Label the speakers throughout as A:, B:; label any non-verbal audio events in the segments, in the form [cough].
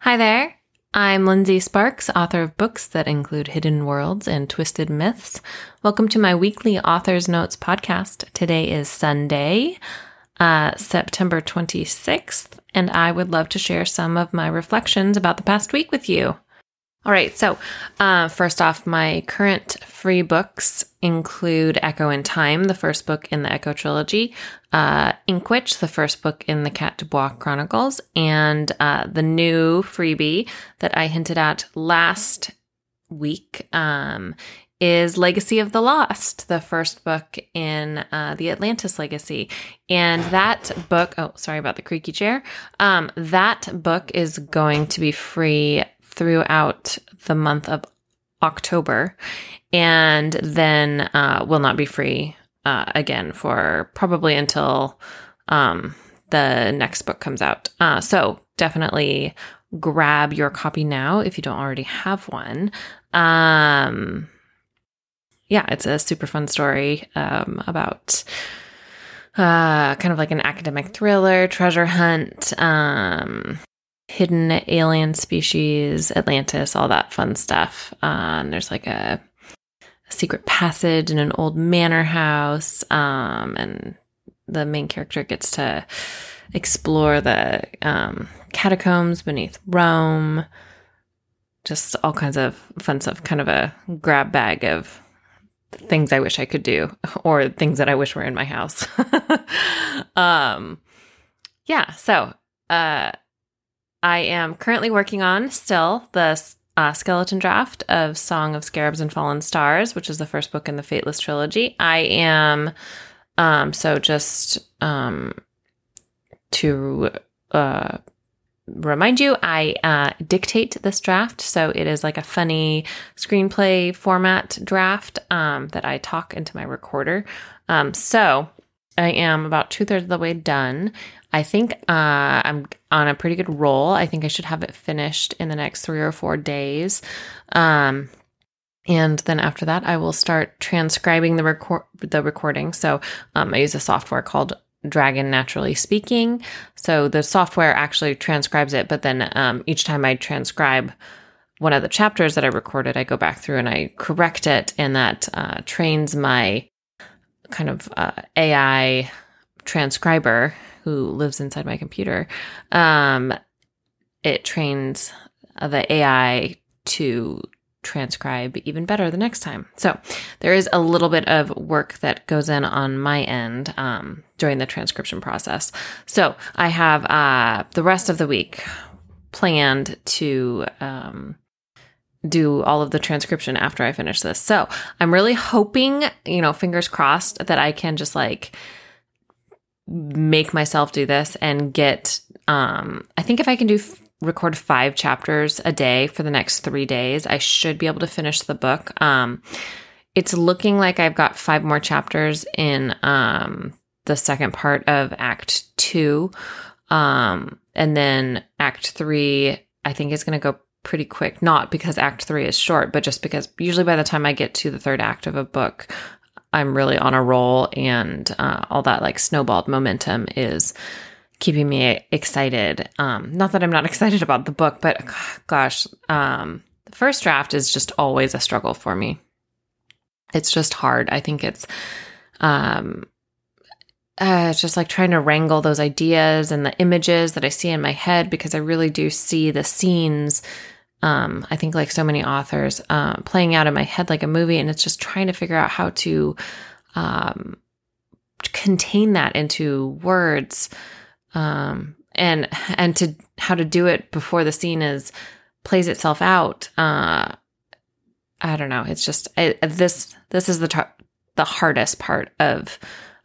A: Hi there. I'm Lindsey Sparks, author of books that include hidden worlds and twisted myths. Welcome to my weekly Author's Notes podcast. Today is Sunday, uh, September 26th, and I would love to share some of my reflections about the past week with you. All right, so uh, first off, my current free books include Echo in Time, the first book in the Echo trilogy, uh, Inkwitch, the first book in the Kat Dubois Chronicles, and uh, the new freebie that I hinted at last week um, is Legacy of the Lost, the first book in uh, the Atlantis Legacy. And that book, oh, sorry about the creaky chair. Um, that book is going to be free throughout the month of October and then uh, will not be free uh, again for probably until um, the next book comes out. Uh, so definitely grab your copy now if you don't already have one. Um, yeah, it's a super fun story um, about uh, kind of like an academic thriller, treasure hunt, um, hidden alien species, Atlantis, all that fun stuff. And there's like a, a, secret passage in an old manor house, um, and the main character gets to explore the um, catacombs beneath Rome. Just all kinds of fun stuff, kind of a grab bag of things I wish I could do [laughs] or things that I wish were in my house. [laughs] um, yeah, so uh, I am currently working on still the uh, skeleton draft of Song of Scarabs and Fallen Stars, which is the first book in the Fateless trilogy. I am, um, so just um, to uh, remind you, I uh, dictate this draft. So it is like a funny screenplay format draft um, that I talk into my recorder. Um, so I am about two thirds of the way done. I think uh, I'm on a pretty good roll. I think I should have it finished in the next three or four days. Um, and then after that, I will start transcribing the record the recording. So um, I use a software called Dragon Naturally Speaking. So the software actually transcribes it, but then um, each time I transcribe one of the chapters that I recorded, I go back through and I correct it, and that uh, trains my kind of uh, AI transcriber who lives inside my computer. Um, it trains the AI to transcribe even better the next time. So there is a little bit of work that goes in on my end um, during the transcription process. So I have uh, the rest of the week planned to um, do all of the transcription after I finish this. So I'm really hoping, you know, fingers crossed that I can just like make myself do this and get um I think if I can do f- record 5 chapters a day for the next 3 days, I should be able to finish the book. Um it's looking like I've got 5 more chapters in um the second part of act 2. Um and then act 3 I think is going to go pretty quick. Not because act three is short, but just because usually by the time I get to the third act of a book, I'm really on a roll and uh, all that like snowballed momentum is keeping me excited. Um, not that I'm not [laughs] excited about the book, but gosh, um, the first draft is just always a struggle for me. It's just hard. I think it's, um, uh, it's just like trying to wrangle those ideas and the images that I see in my head because I really do see the scenes um, I think like so many authors, uh, playing out in my head like a movie, and it's just trying to figure out how to um, contain that into words, um, and and to how to do it before the scene is plays itself out. Uh, I don't know. It's just it, this this is the the hardest part of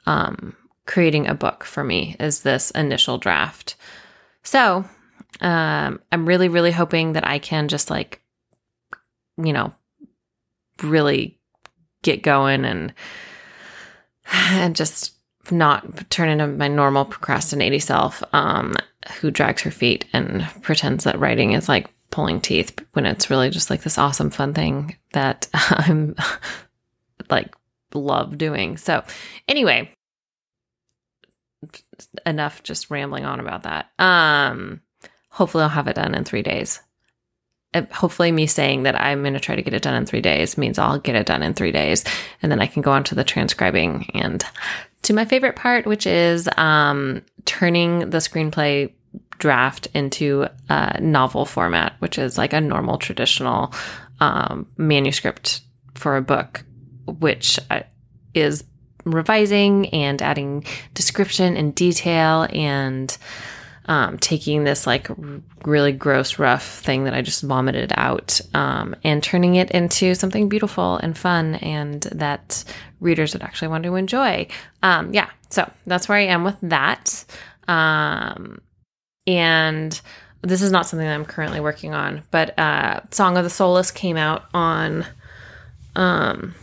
A: um, creating a book for me is this initial draft. So um, I'm really, really hoping that I can just like, you know, really get going and [sighs] and just not turn into my normal procrastinating self um, who drags her feet and pretends that writing is like pulling teeth when it's really just like this awesome fun thing that [laughs] I'm like love doing. So anyway, enough just rambling on about that. Um hopefully I'll have it done in three days. Hopefully, me saying that I'm going to try to get it done in three days means I'll get it done in three days. And then I can go on to the transcribing and to my favorite part, which is um, turning the screenplay draft into a novel format, which is like a normal traditional um, manuscript for a book, which uh, is revising and adding description and detail and um, taking this like really gross, rough thing that I just vomited out um, and turning it into something beautiful and fun and that readers would actually want to enjoy. Um, yeah, so that's where I am with that. Um, and this is not something that I'm currently working on, but uh, Song of the Soulless came out on um,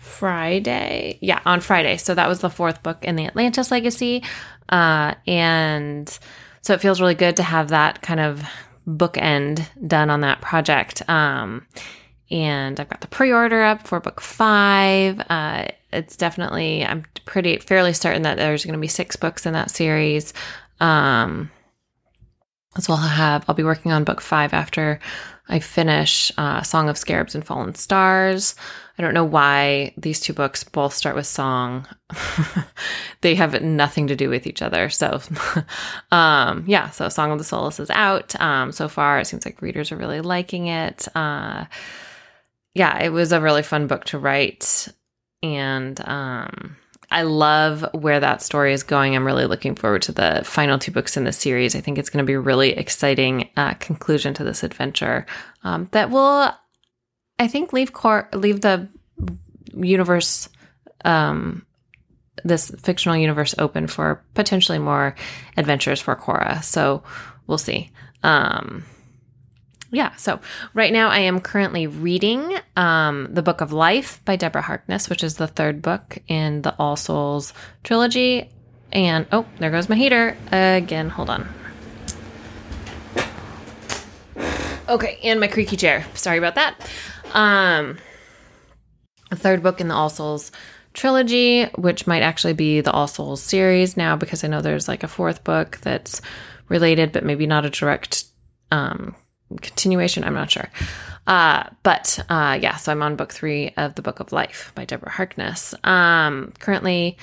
A: Friday. Yeah, on Friday. So that was the fourth book in the Atlantis Legacy. Uh, and so it feels really good to have that kind of bookend done on that project. Um, and I've got the pre-order up for book five. Uh, it's definitely I'm pretty fairly certain that there's going to be six books in that series. Um, so I'll have I'll be working on book five after I finish uh, Song of Scarabs and Fallen Stars. I don't know why these two books both start with song. [laughs] they have nothing to do with each other. So, [laughs] um, yeah, so Song of the Soulless is out. Um, so far, it seems like readers are really liking it. Uh, yeah, it was a really fun book to write. And um, I love where that story is going. I'm really looking forward to the final two books in the series. I think it's going to be a really exciting uh, conclusion to this adventure um, that will, I think, leave Cor- leave the universe, um, this fictional universe, open for potentially more adventures for Cora. So we'll see. Um, yeah, so right now I am currently reading um, The Book of Life by Deborah Harkness, which is the third book in the All Souls trilogy. And oh, there goes my heater again. Hold on. Okay, and my creaky chair. Sorry about that. Um, a third book in the All Souls trilogy, which might actually be the All Souls series now, because I know there's like a fourth book that's related, but maybe not a direct um, continuation. I'm not sure. Uh, but uh, yeah, so I'm on book three of the Book of Life by Deborah Harkness. Um, currently,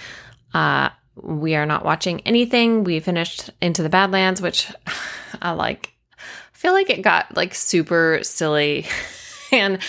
A: uh, we are not watching anything. We finished Into the Badlands, which [laughs] I like. Feel like it got like super silly, [laughs] and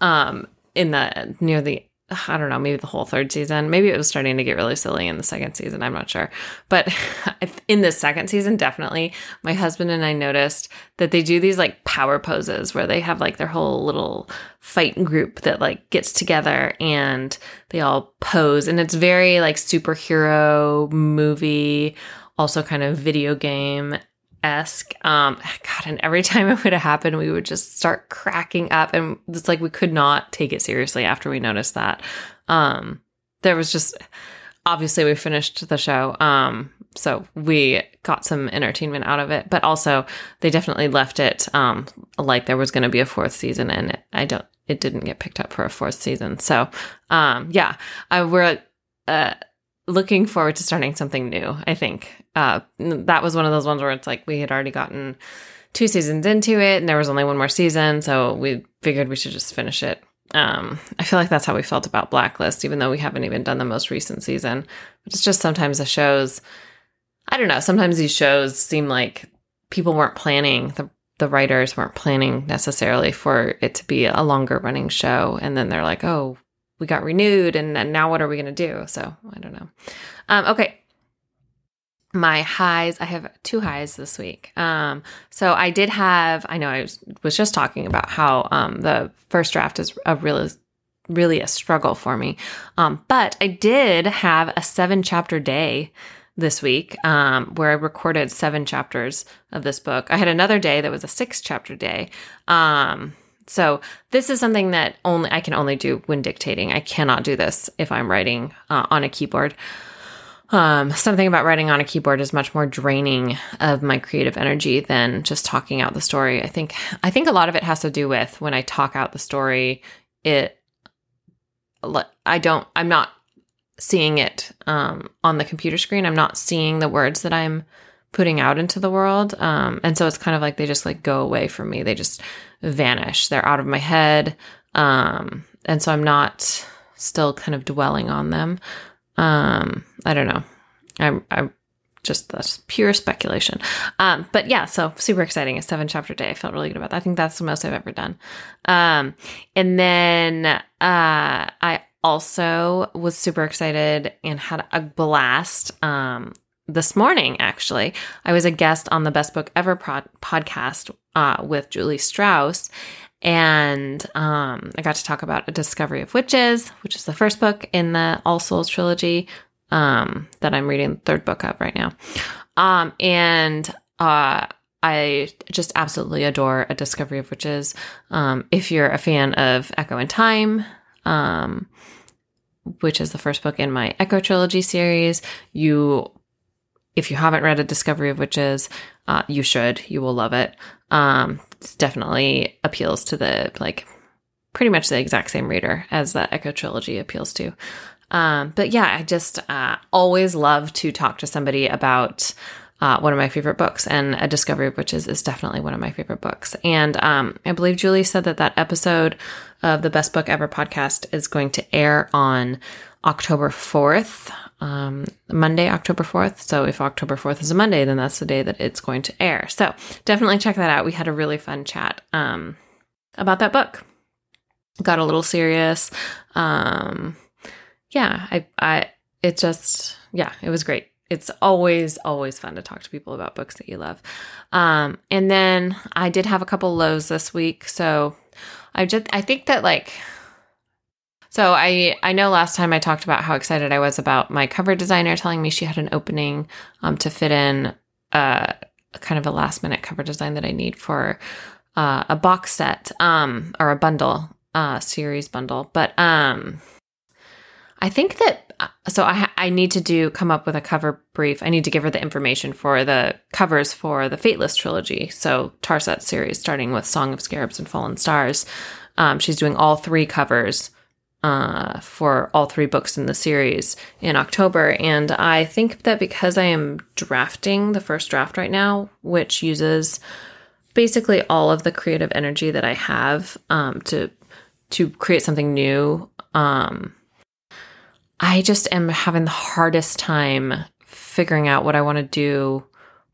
A: um, in the near the I don't know, maybe the whole third season. Maybe it was starting to get really silly in the second season. I'm not sure. But [laughs] in the second season, definitely, my husband and I noticed that they do these like power poses where they have like their whole little fight group that like gets together and they all pose. And it's very like superhero movie, also kind of video game esque. Um, God, and every [laughs] time it would happen, we would just start cracking up, and it's like we could not take it seriously after we noticed that. Um, there was just obviously we finished the show, um, so we got some entertainment out of it, but also they definitely left it um like there was going to be a fourth season, and I don't. It didn't get picked up for a fourth season, so um, yeah, I, we're. Uh, looking forward to starting something new. I think uh, that was one of those ones where it's like we had already gotten two seasons into it, and there was only one more season, so we figured we should just finish it. Um, I feel like that's how we felt about Blacklist, even though we haven't even done the most recent season. But it's just sometimes the shows. I don't know. Sometimes these shows seem like people weren't planning the the writers weren't planning necessarily for it to be a longer running show, and then they're like, "Oh, we got renewed and, and now what are we going to do? So i don't know. Um, okay. My highs i have two highs this week. Um, so i did have i know i was, was just talking about how um, the first draft is a really really a struggle for me. Um, but i did have a seven chapter day this week um, where i recorded seven chapters of this book. I had another day that was a six chapter day. Um, so this is something that only I can only do when dictating. I cannot do this if I'm writing uh, on a keyboard. Um, something about writing on a keyboard is much more draining of my creative energy than just talking out the story. I think I think a lot of it has to do with when I talk out the story. It I don't I'm not seeing it um, on the computer screen. I'm not seeing the words that I'm putting out into the world. Um, and so it's kind of like they just like go away from me. They just vanish. They're out of my head. Um, and so I'm not still kind of dwelling on them. Um, I don't know. I'm, I'm just that's pure speculation. Um, but yeah, so super exciting. A seven chapter day. I felt really good about that. I think that's the most I've ever done. Um, and then uh, I also was super excited and had a blast um, this morning, actually. I was a guest on the Best Book Ever pod- podcast uh, with Julie Strauss. And um, I got to talk about A Discovery of Witches, which is the first book in the All Souls trilogy um, that I'm reading the third book of right now. Um, and uh, I just absolutely adore A Discovery of Witches. Um, if you're a fan of Echo in Time, um, which is the first book in my Echo trilogy series, you if you haven't read A Discovery of Witches, uh, you should. You will love it. Um, it definitely appeals to the like pretty much the exact same reader as the Echo trilogy appeals to. Um, but yeah, I just uh, always love to talk to somebody about uh, one of my favorite books, and A Discovery of Witches is definitely one of my favorite books. And um, I believe Julie said that that episode of the Best Book Ever podcast is going to air on October 4th, um, Monday, October 4th. So if October 4th is a Monday, then that's the day that it's going to air. So definitely check that out. We had a really fun chat um, about that book. Got a little serious. Um, yeah, I, I, it just, yeah, it was great. It's always, always fun to talk to people about books that you love. Um, and then I did have a couple lows this week. So I just, I think that like, so I I know last time I talked about how excited I was about my cover designer telling me she had an opening um, to fit in uh, kind of a last minute cover design that I need for uh, a box set um, or a bundle uh, series bundle. But um, I think that uh, so I I need to do come up with a cover brief. I need to give her the information for the covers for the Fateless trilogy. So Tarset series, starting with Song of Scarabs and Fallen Stars. Um, she's doing all three covers uh, for all three books in the series in October. And I think that because I am drafting the first draft right now, which uses basically all of the creative energy that I have um, to to create something new. Um, I just am having the hardest time figuring out what I want to do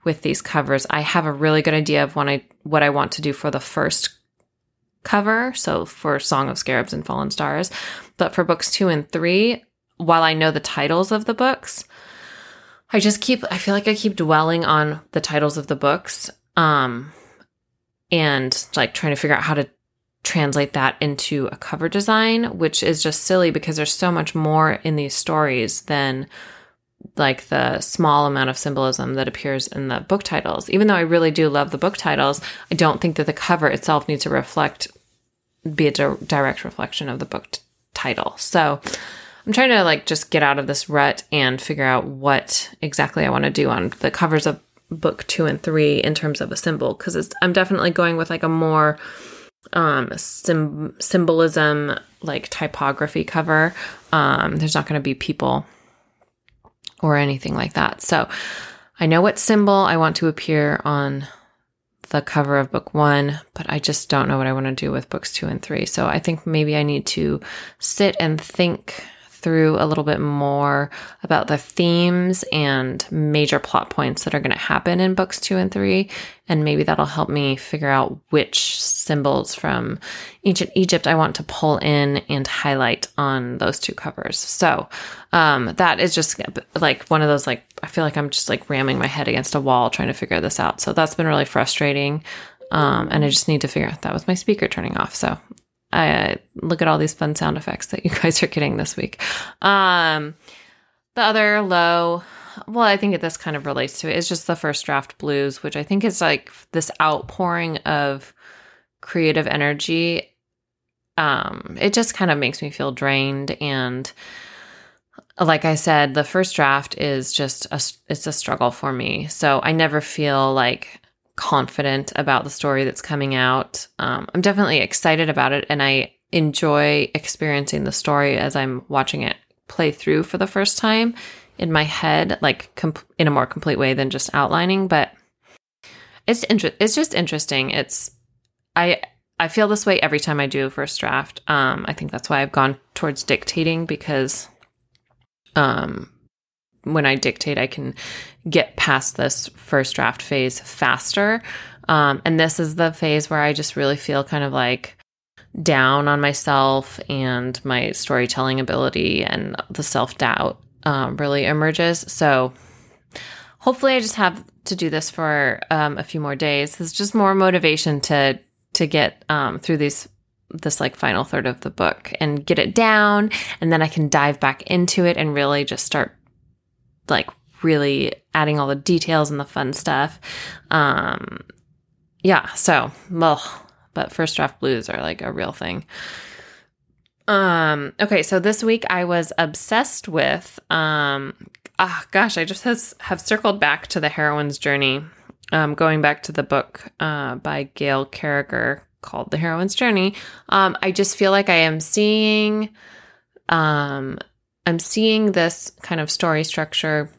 A: with these covers. I have a really good idea of what I what I want to do for the first cover. So for Song of Scarabs and Fallen Stars, but for books 2 and 3, while I know the titles of the books, I just keep I feel like I keep dwelling on the titles of the books um and like trying to figure out how to translate that into a cover design, which is just silly because there's so much more in these stories than like the small amount of symbolism that appears in the book titles. Even though I really do love the book titles, I don't think that the cover itself needs to reflect be a di- direct reflection of the book t- title. So I'm trying to like just get out of this rut and figure out what exactly I want to do on the covers of book 2 and 3 in terms of a symbol cuz I'm definitely going with like a more um sim- symbolism like typography cover. Um there's not going to be people or anything like that. So I know what symbol I want to appear on the cover of book one, but I just don't know what I want to do with books two and three. So I think maybe I need to sit and think through a little bit more about the themes and major plot points that are going to happen in books two and three. And maybe that'll help me figure out which symbols from ancient Egypt I want to pull in and highlight on those two covers. So um, that is just like one of those, like, I feel like I'm just like ramming my head against a wall trying to figure this out. So that's been really frustrating. Um, and I just need to figure out that was my speaker turning off. So I look at all these fun sound effects that you [laughs] guys are getting this week. Um, the other low, well, I think this kind of relates to it, is just the first draft blues, which I think is like this outpouring of creative energy. Um, it just kind of makes me feel drained and like I said, the first draft is just a, it's a struggle for me. So I never feel like confident about the story that's coming out. Um, I'm definitely excited about it, and I enjoy experiencing the story as I'm watching it play through for the first time in my head, like comp- in a more complete way than just outlining. But it's inter- it's just interesting. It's I I feel this way every time I do a first draft. Um, I think that's why I've gone towards dictating because um, when I dictate, I can get past this first draft phase faster. Um, and this is the phase where I just really feel kind of like down on myself and my storytelling ability and the self doubt um, really emerges. So hopefully, I just have to do this for um, a few more days. It's just more motivation to to get um, through these this like final third of the book and get it down, and then I can dive back into it and really just start like really adding all the details and the fun stuff. Um, yeah, so well, but first draft blues are like a real thing. Um, okay, so this week I was obsessed with um ah gosh, I just has, have circled back to the heroine's journey. Um, going back to the book uh, by Gail Carriger called The Heroine's Journey. Um, I just feel like I am seeing um I'm seeing this kind of story structure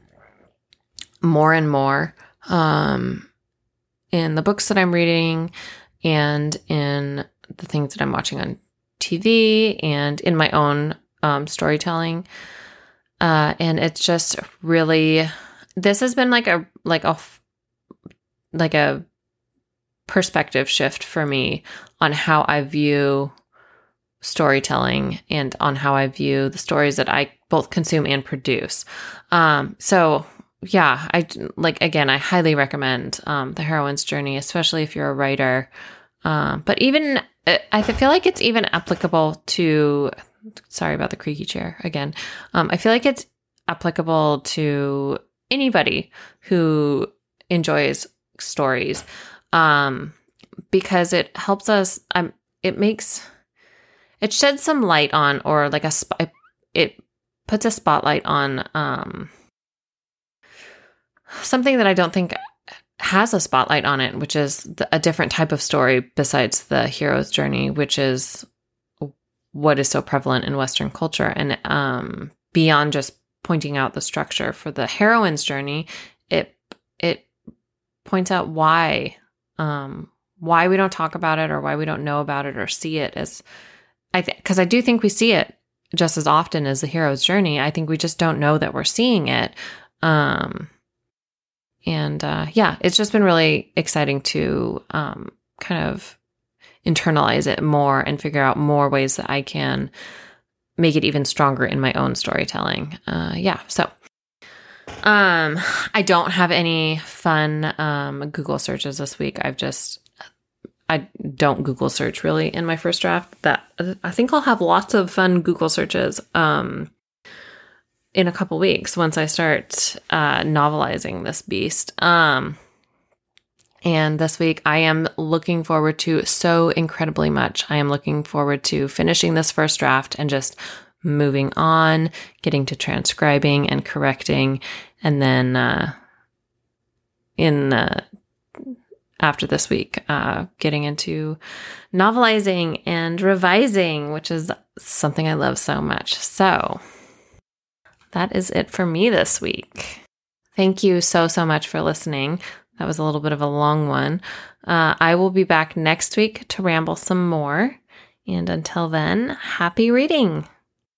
A: more and more um, in the books that I'm reading and in the things that I'm watching on TV and in my own um, storytelling. Uh, and it's just really this has been like a like a like a perspective shift for me on how I view storytelling and on how I view the stories that I both consume and produce. Um, so yeah, I like again, I highly recommend um, the heroine's journey, especially if you're a writer. Um, but even uh, I feel like it's even applicable to. Sorry about the creaky chair again. Um, I feel like it's applicable to anybody who enjoys stories um, because it helps us. Um, it makes it sheds some light on, or like a it puts a spotlight on um, something that I don't think has a spotlight on it, which is the, a different type of story besides the hero's journey, which is what is so prevalent in Western culture. And um, beyond just pointing out the structure for the heroine's journey, it it points out why um, why we don't talk about it or why we don't know about it or see it as I because I do think we see it just as often as the hero's journey. I think we just don't know that we're seeing it. Um, and uh, yeah, it's just been really exciting to um, kind of internalize it more and figure out more ways that I can make it even stronger in my own storytelling. Uh, yeah, so um, I don't have any fun um, Google searches this week. I've just I don't Google search really in my first draft. That I think I'll have lots of fun Google searches. Um, in a couple weeks once I start uh, novelizing this beast. Um, and this week, I am looking forward to so incredibly much. I am looking forward to finishing this first draft and just moving on, getting to transcribing and correcting, and then uh, in uh, after this week, uh, getting into novelizing and revising, which is something I love so much. So that is it for me this week. Thank you so, so much for listening. That was a little bit of a long one. Uh, I will be back next week to ramble some more. And until then, happy reading.